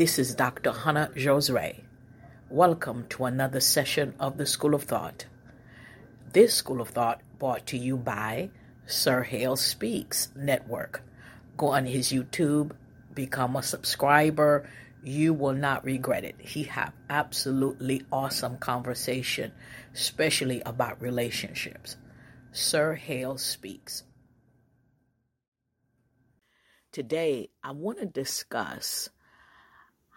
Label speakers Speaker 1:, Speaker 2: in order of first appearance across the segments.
Speaker 1: This is Dr. Hannah Josre. Welcome to another session of the School of Thought. This School of Thought brought to you by Sir Hale Speaks Network. Go on his YouTube, become a subscriber. You will not regret it. He have absolutely awesome conversation, especially about relationships. Sir Hale Speaks. Today, I want to discuss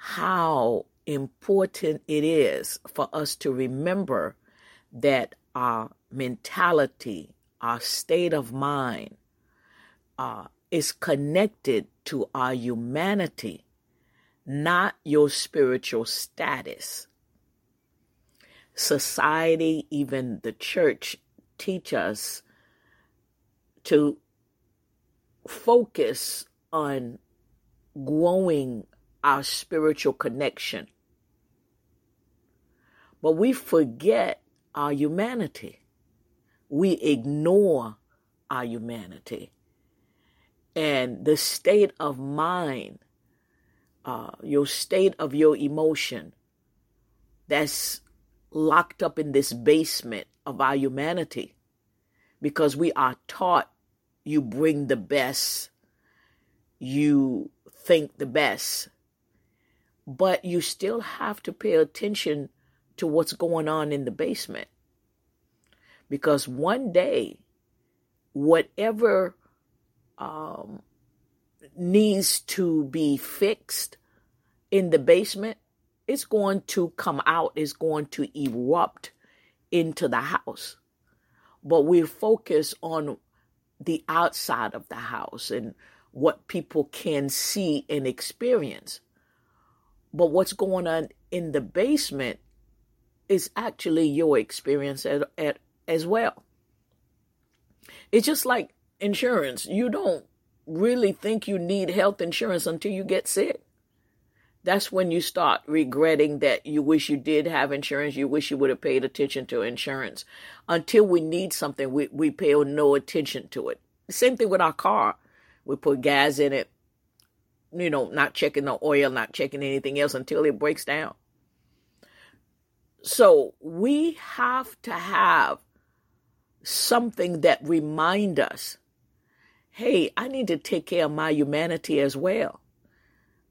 Speaker 1: how important it is for us to remember that our mentality, our state of mind, uh, is connected to our humanity, not your spiritual status. Society, even the church, teach us to focus on growing our spiritual connection. But we forget our humanity. We ignore our humanity. And the state of mind, uh, your state of your emotion, that's locked up in this basement of our humanity because we are taught you bring the best, you think the best, but you still have to pay attention to what's going on in the basement. Because one day, whatever um, needs to be fixed in the basement, it's going to come out, it's going to erupt into the house. But we focus on the outside of the house and what people can see and experience. But what's going on in the basement is actually your experience at, at, as well. It's just like insurance. You don't really think you need health insurance until you get sick. That's when you start regretting that you wish you did have insurance. You wish you would have paid attention to insurance. Until we need something, we, we pay no attention to it. Same thing with our car. We put gas in it, you know, not checking the oil, not checking anything else until it breaks down. So we have to have something that remind us, hey, I need to take care of my humanity as well.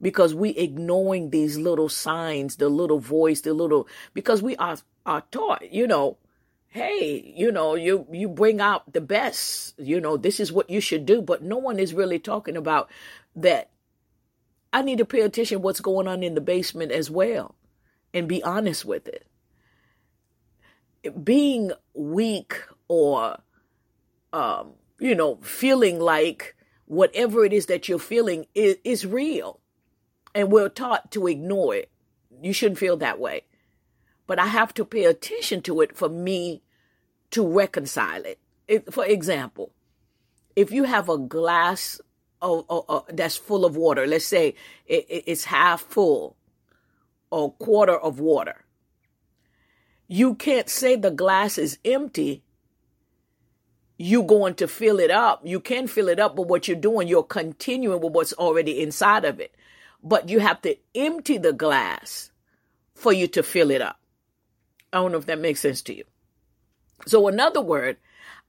Speaker 1: Because we ignoring these little signs, the little voice, the little because we are are taught, you know, hey, you know, you you bring out the best, you know, this is what you should do, but no one is really talking about that I need to pay attention what's going on in the basement as well and be honest with it. Being weak or, um, you know, feeling like whatever it is that you're feeling is, is real. And we're taught to ignore it. You shouldn't feel that way. But I have to pay attention to it for me to reconcile it. it for example, if you have a glass oh, oh, oh, that's full of water. Let's say it, it, it's half full or quarter of water. You can't say the glass is empty. You're going to fill it up. You can fill it up, but what you're doing, you're continuing with what's already inside of it. But you have to empty the glass for you to fill it up. I don't know if that makes sense to you. So, another word,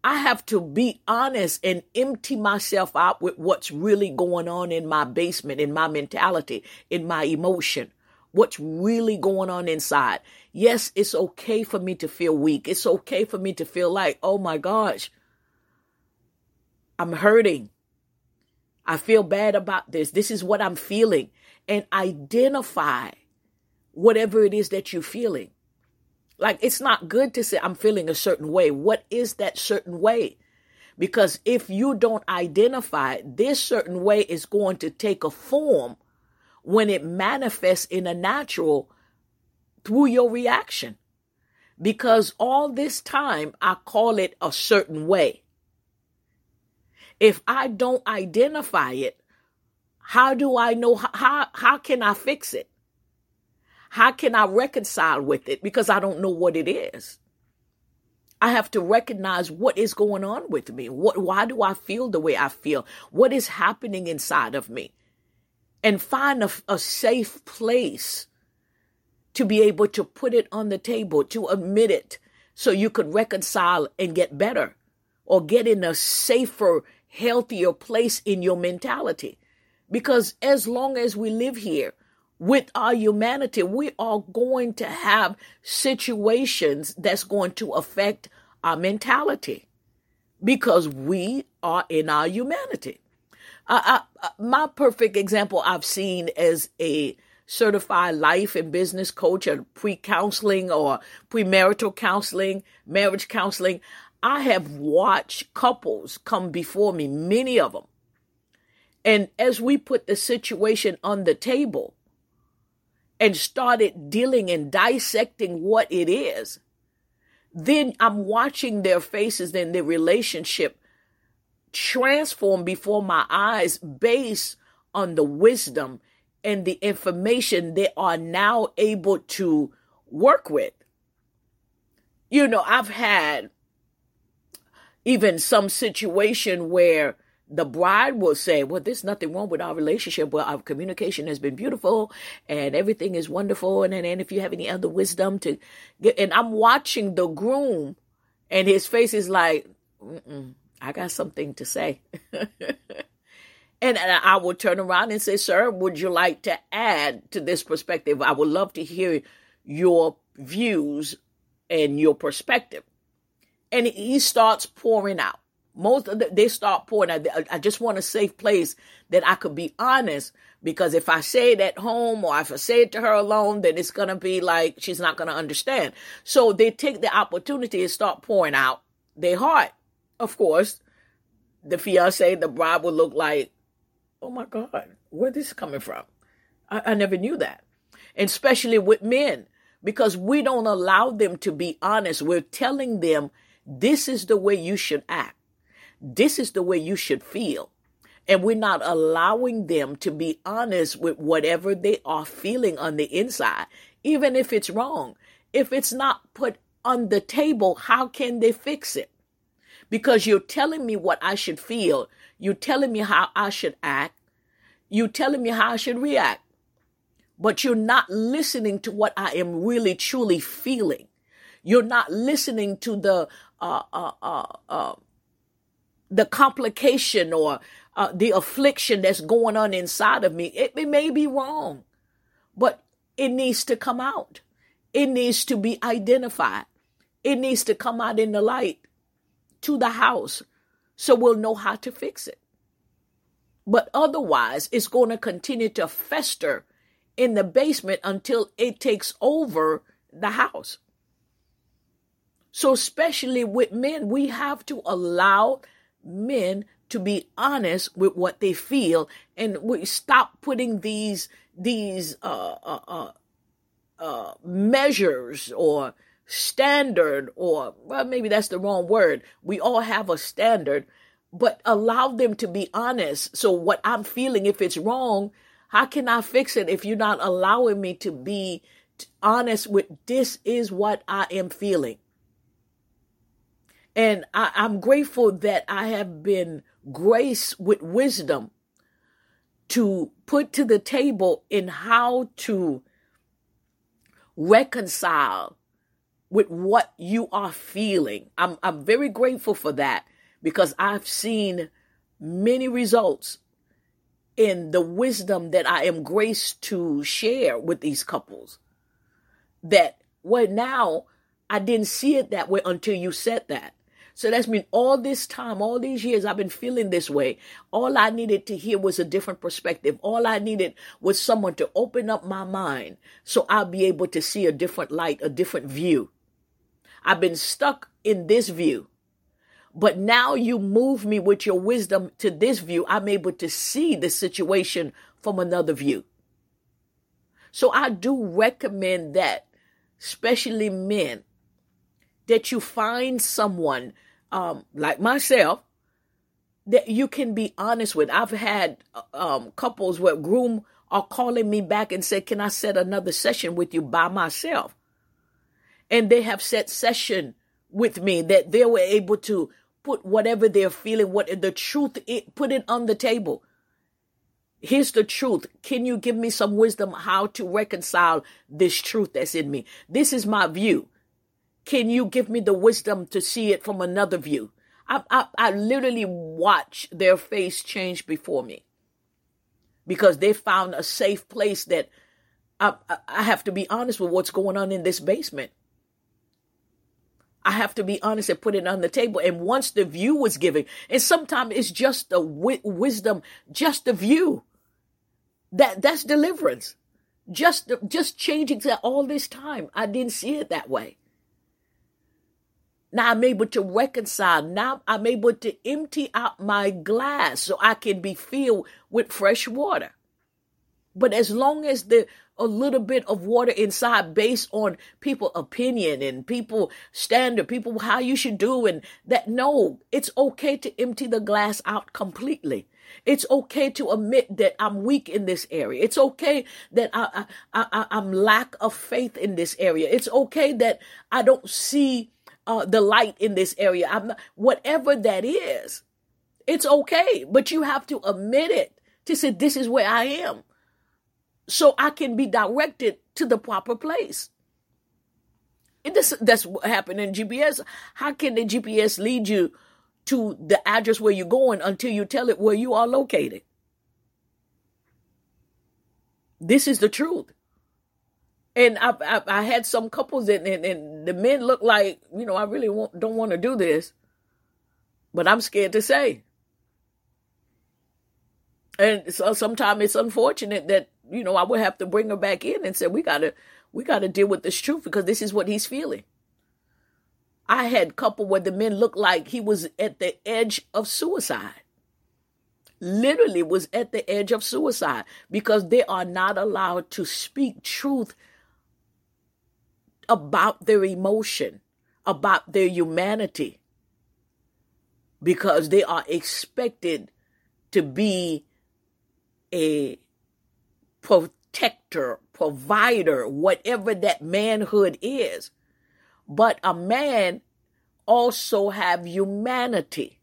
Speaker 1: I have to be honest and empty myself out with what's really going on in my basement, in my mentality, in my emotion, what's really going on inside. Yes, it's okay for me to feel weak. It's okay for me to feel like, oh my gosh, I'm hurting. I feel bad about this. This is what I'm feeling. And identify whatever it is that you're feeling. Like it's not good to say, I'm feeling a certain way. What is that certain way? Because if you don't identify this certain way is going to take a form when it manifests in a natural through your reaction. Because all this time I call it a certain way. If I don't identify it, how do I know how how can I fix it? How can I reconcile with it? Because I don't know what it is. I have to recognize what is going on with me. What, why do I feel the way I feel? What is happening inside of me? and find a, a safe place to be able to put it on the table, to admit it, so you could reconcile and get better or get in a safer, healthier place in your mentality. Because as long as we live here with our humanity, we are going to have situations that's going to affect our mentality because we are in our humanity. Uh, I, my perfect example I've seen as a certified life and business coach or pre counseling or premarital counseling, marriage counseling. I have watched couples come before me, many of them. And as we put the situation on the table and started dealing and dissecting what it is, then I'm watching their faces and their relationship transform before my eyes based on the wisdom and the information they are now able to work with. You know, I've had even some situation where the bride will say, Well, there's nothing wrong with our relationship. Well, our communication has been beautiful and everything is wonderful. And, and, and if you have any other wisdom to get, and I'm watching the groom and his face is like, I got something to say. and I will turn around and say, Sir, would you like to add to this perspective? I would love to hear your views and your perspective. And he starts pouring out. Most of the, they start pouring out. I just want a safe place that I could be honest because if I say it at home or if I say it to her alone, then it's going to be like she's not going to understand. So they take the opportunity to start pouring out their heart. Of course, the fiance, the bride would look like oh my God, where this coming from? I, I never knew that. And especially with men, because we don't allow them to be honest. We're telling them this is the way you should act. This is the way you should feel. And we're not allowing them to be honest with whatever they are feeling on the inside, even if it's wrong. If it's not put on the table, how can they fix it? Because you're telling me what I should feel. You're telling me how I should act. You're telling me how I should react. But you're not listening to what I am really truly feeling. You're not listening to the uh, uh, uh, uh the complication or uh, the affliction that's going on inside of me. It, it may be wrong, but it needs to come out. It needs to be identified. It needs to come out in the light to the house so we'll know how to fix it. But otherwise, it's going to continue to fester in the basement until it takes over the house. So, especially with men, we have to allow men to be honest with what they feel, and we stop putting these these uh, uh, uh, uh measures or standard or well maybe that's the wrong word. We all have a standard but allow them to be honest. So what i'm feeling if it's wrong how can i fix it if you're not allowing me to be honest with this is what i am feeling and I, i'm grateful that i have been graced with wisdom to put to the table in how to reconcile with what you are feeling. I'm, I'm very grateful for that because I've seen many results in the wisdom that I am graced to share with these couples. That, well, now I didn't see it that way until you said that. So that's mean all this time, all these years, I've been feeling this way. All I needed to hear was a different perspective. All I needed was someone to open up my mind so I'll be able to see a different light, a different view. I've been stuck in this view. But now you move me with your wisdom to this view. I'm able to see the situation from another view. So I do recommend that, especially men, that you find someone um, like myself that you can be honest with. I've had um, couples where groom are calling me back and say, "Can I set another session with you by myself?" and they have set session with me that they were able to put whatever they're feeling, what the truth, it, put it on the table. Here's the truth. Can you give me some wisdom how to reconcile this truth that's in me? This is my view. Can you give me the wisdom to see it from another view? I, I, I literally watch their face change before me because they found a safe place that I, I have to be honest with what's going on in this basement. I have to be honest and put it on the table. And once the view was given, and sometimes it's just the wi- wisdom, just the view. That that's deliverance. Just just changing that all this time. I didn't see it that way. Now I'm able to reconcile. Now I'm able to empty out my glass so I can be filled with fresh water. But as long as the a little bit of water inside based on people opinion and people standard, people how you should do and that no, it's okay to empty the glass out completely. It's okay to admit that I'm weak in this area. It's okay that I, I, I, I'm lack of faith in this area. It's okay that I don't see uh, the light in this area. I'm not, whatever that is, it's okay. But you have to admit it to say, this is where I am. So I can be directed to the proper place. And This, that's what happened in GPS. How can the GPS lead you to the address where you're going until you tell it where you are located. This is the truth. And I, I, I had some couples and, and, and, the men look like, you know, I really want, don't want to do this, but I'm scared to say. And so sometimes it's unfortunate that, you know, I would have to bring her back in and say, we gotta, we gotta deal with this truth because this is what he's feeling. I had couple where the men looked like he was at the edge of suicide. Literally was at the edge of suicide because they are not allowed to speak truth about their emotion, about their humanity, because they are expected to be a protector, provider, whatever that manhood is. But a man also have humanity.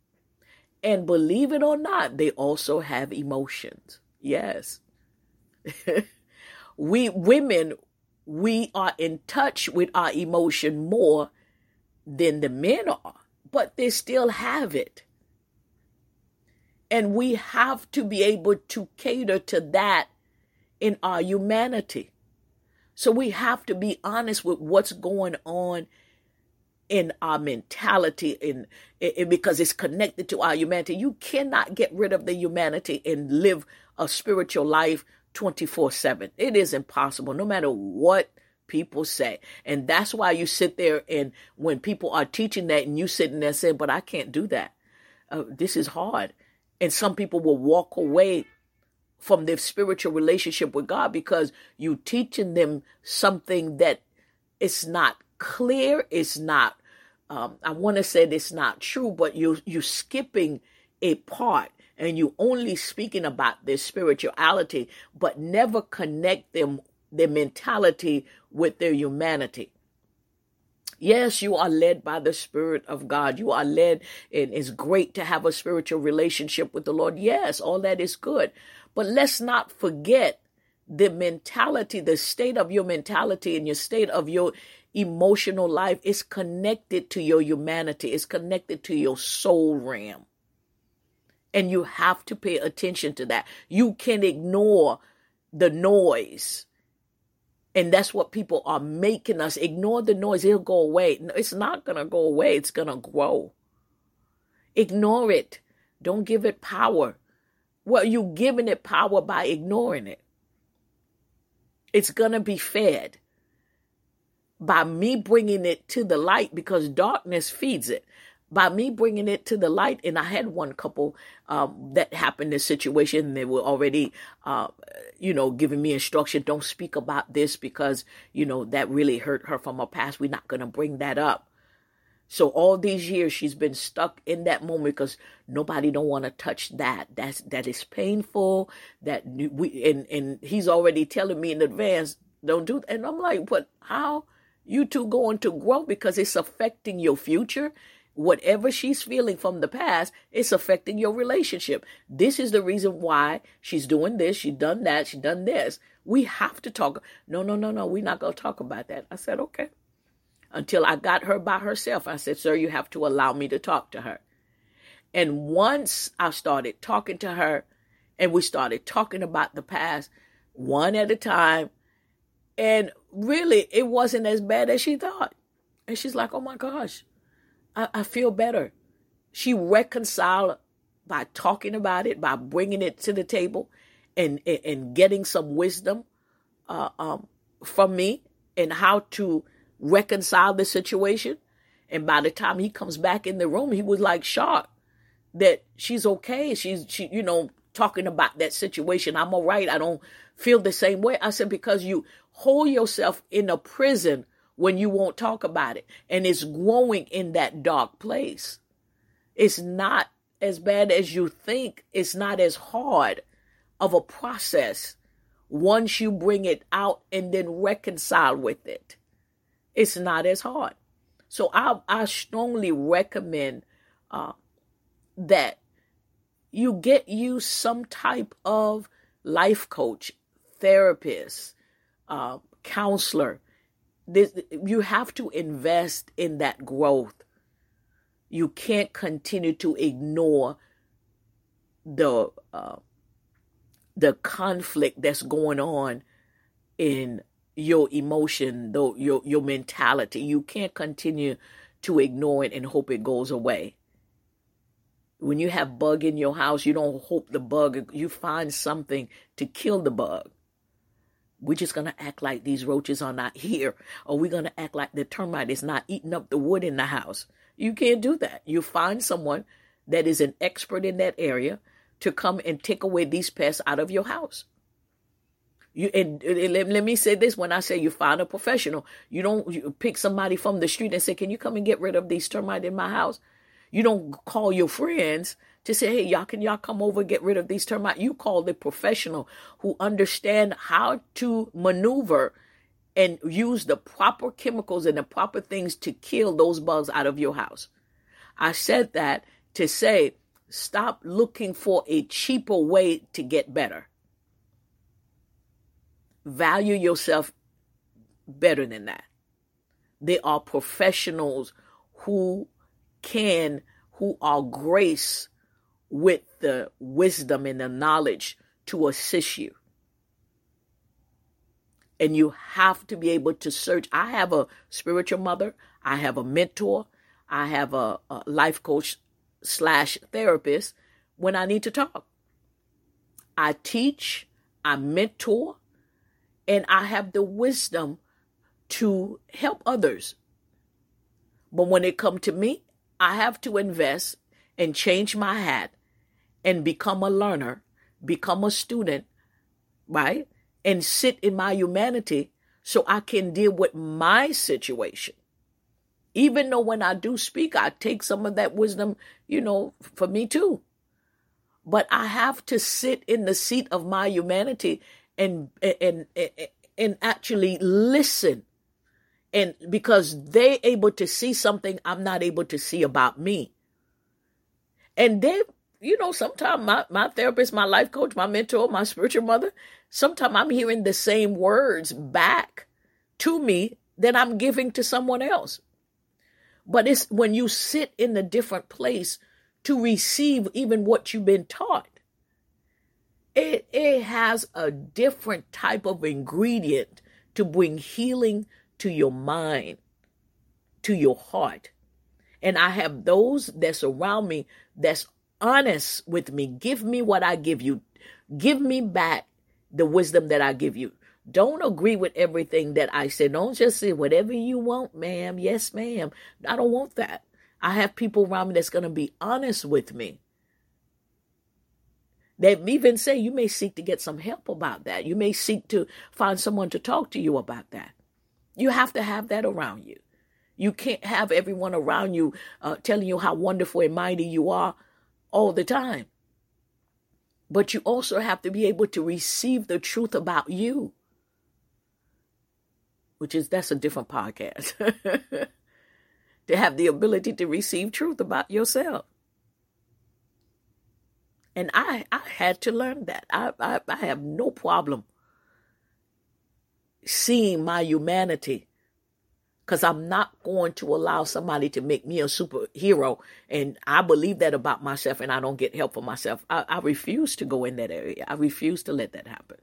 Speaker 1: And believe it or not, they also have emotions. Yes. we women, we are in touch with our emotion more than the men are, but they still have it. And we have to be able to cater to that in our humanity. So we have to be honest with what's going on in our mentality in, in, because it's connected to our humanity. You cannot get rid of the humanity and live a spiritual life 24/7. It is impossible no matter what people say. And that's why you sit there and when people are teaching that and you sitting there saying, "But I can't do that. Uh, this is hard." And some people will walk away from their spiritual relationship with God because you're teaching them something that it's not clear, it's not um, I want to say it's not true, but you you're skipping a part and you only speaking about their spirituality, but never connect them their mentality with their humanity. Yes, you are led by the Spirit of God. You are led, and it's great to have a spiritual relationship with the Lord. Yes, all that is good. But let's not forget the mentality, the state of your mentality and your state of your emotional life is connected to your humanity, it's connected to your soul realm. And you have to pay attention to that. You can ignore the noise. And that's what people are making us ignore the noise. It'll go away. It's not going to go away. It's going to grow. Ignore it. Don't give it power. Well, you're giving it power by ignoring it. It's going to be fed by me bringing it to the light because darkness feeds it. By me bringing it to the light, and I had one couple um, that happened this situation. They were already, uh, you know, giving me instruction. Don't speak about this because you know that really hurt her from her past. We're not going to bring that up. So all these years she's been stuck in that moment because nobody don't want to touch that. That's that is painful. That we and and he's already telling me in advance don't do that. And I'm like, but how you two going to grow because it's affecting your future? Whatever she's feeling from the past, it's affecting your relationship. This is the reason why she's doing this, she done that, she done this. We have to talk. No, no, no, no, we're not going to talk about that. I said, okay. Until I got her by herself, I said, sir, you have to allow me to talk to her. And once I started talking to her and we started talking about the past one at a time, and really it wasn't as bad as she thought. And she's like, oh my gosh, I, I feel better. She reconciled by talking about it, by bringing it to the table and, and, and getting some wisdom uh, um, from me and how to reconcile the situation. And by the time he comes back in the room, he was like shocked that she's okay. She's, she, you know, talking about that situation. I'm all right. I don't feel the same way. I said, because you hold yourself in a prison when you won't talk about it. And it's growing in that dark place. It's not as bad as you think. It's not as hard of a process once you bring it out and then reconcile with it. It's not as hard. So I, I strongly recommend uh, that you get you some type of life coach, therapist, uh, counselor. This, you have to invest in that growth. You can't continue to ignore the uh, the conflict that's going on in your emotion, though your your mentality. You can't continue to ignore it and hope it goes away. When you have bug in your house, you don't hope the bug, you find something to kill the bug. We're just going to act like these roaches are not here, or we're going to act like the termite is not eating up the wood in the house. You can't do that. You find someone that is an expert in that area to come and take away these pests out of your house. You and, and let, let, me say this: when I say you find a professional, you don't you pick somebody from the street and say, "Can you come and get rid of these termite in my house?" You don't call your friends to say, hey, y'all, can y'all come over and get rid of these termites? You call the professional who understand how to maneuver and use the proper chemicals and the proper things to kill those bugs out of your house. I said that to say, stop looking for a cheaper way to get better. Value yourself better than that. They are professionals who can, who are grace with the wisdom and the knowledge to assist you. And you have to be able to search. I have a spiritual mother, I have a mentor, I have a, a life coach slash therapist when I need to talk. I teach, I mentor, and I have the wisdom to help others. But when it come to me, I have to invest and change my hat and become a learner, become a student, right? And sit in my humanity so I can deal with my situation. Even though when I do speak, I take some of that wisdom, you know, for me too. But I have to sit in the seat of my humanity and and and, and actually listen and because they able to see something I'm not able to see about me. And they, you know, sometimes my, my therapist, my life coach, my mentor, my spiritual mother, sometimes I'm hearing the same words back to me that I'm giving to someone else. But it's when you sit in a different place to receive even what you've been taught. It, it has a different type of ingredient to bring healing to your mind, to your heart. And I have those that surround me that's honest with me. Give me what I give you. Give me back the wisdom that I give you. Don't agree with everything that I say. Don't just say whatever you want, ma'am. Yes, ma'am. I don't want that. I have people around me that's going to be honest with me. They even say you may seek to get some help about that. You may seek to find someone to talk to you about that. You have to have that around you. You can't have everyone around you uh, telling you how wonderful and mighty you are all the time. But you also have to be able to receive the truth about you, which is that's a different podcast. to have the ability to receive truth about yourself. And I, I had to learn that. I, I, I have no problem seeing my humanity because I'm not going to allow somebody to make me a superhero. And I believe that about myself and I don't get help for myself. I, I refuse to go in that area. I refuse to let that happen.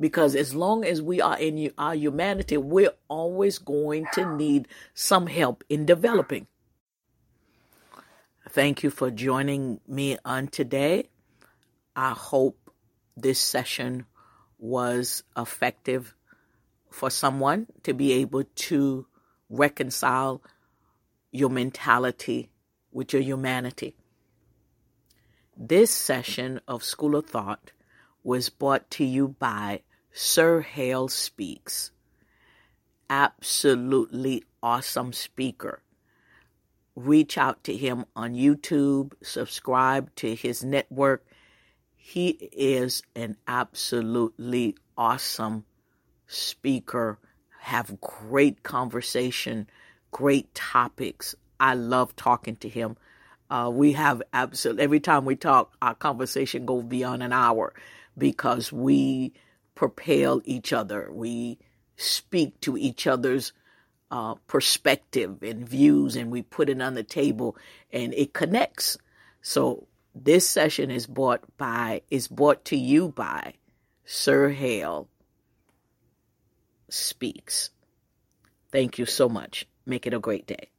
Speaker 1: Because as long as we are in our humanity, we're always going to need some help in developing. Thank you for joining me on today. I hope this session was effective for someone to be able to reconcile your mentality with your humanity. This session of School of Thought was brought to you by Sir Hale Speaks. Absolutely awesome speaker. Reach out to him on YouTube, subscribe to his network. He is an absolutely awesome speaker, have great conversation, great topics. I love talking to him. Uh, we have absolutely every time we talk, our conversation goes beyond an hour because we propel each other. We speak to each other's uh, perspective and views, and we put it on the table, and it connects. So this session is brought by is brought to you by Sir Hale Speaks. Thank you so much. Make it a great day.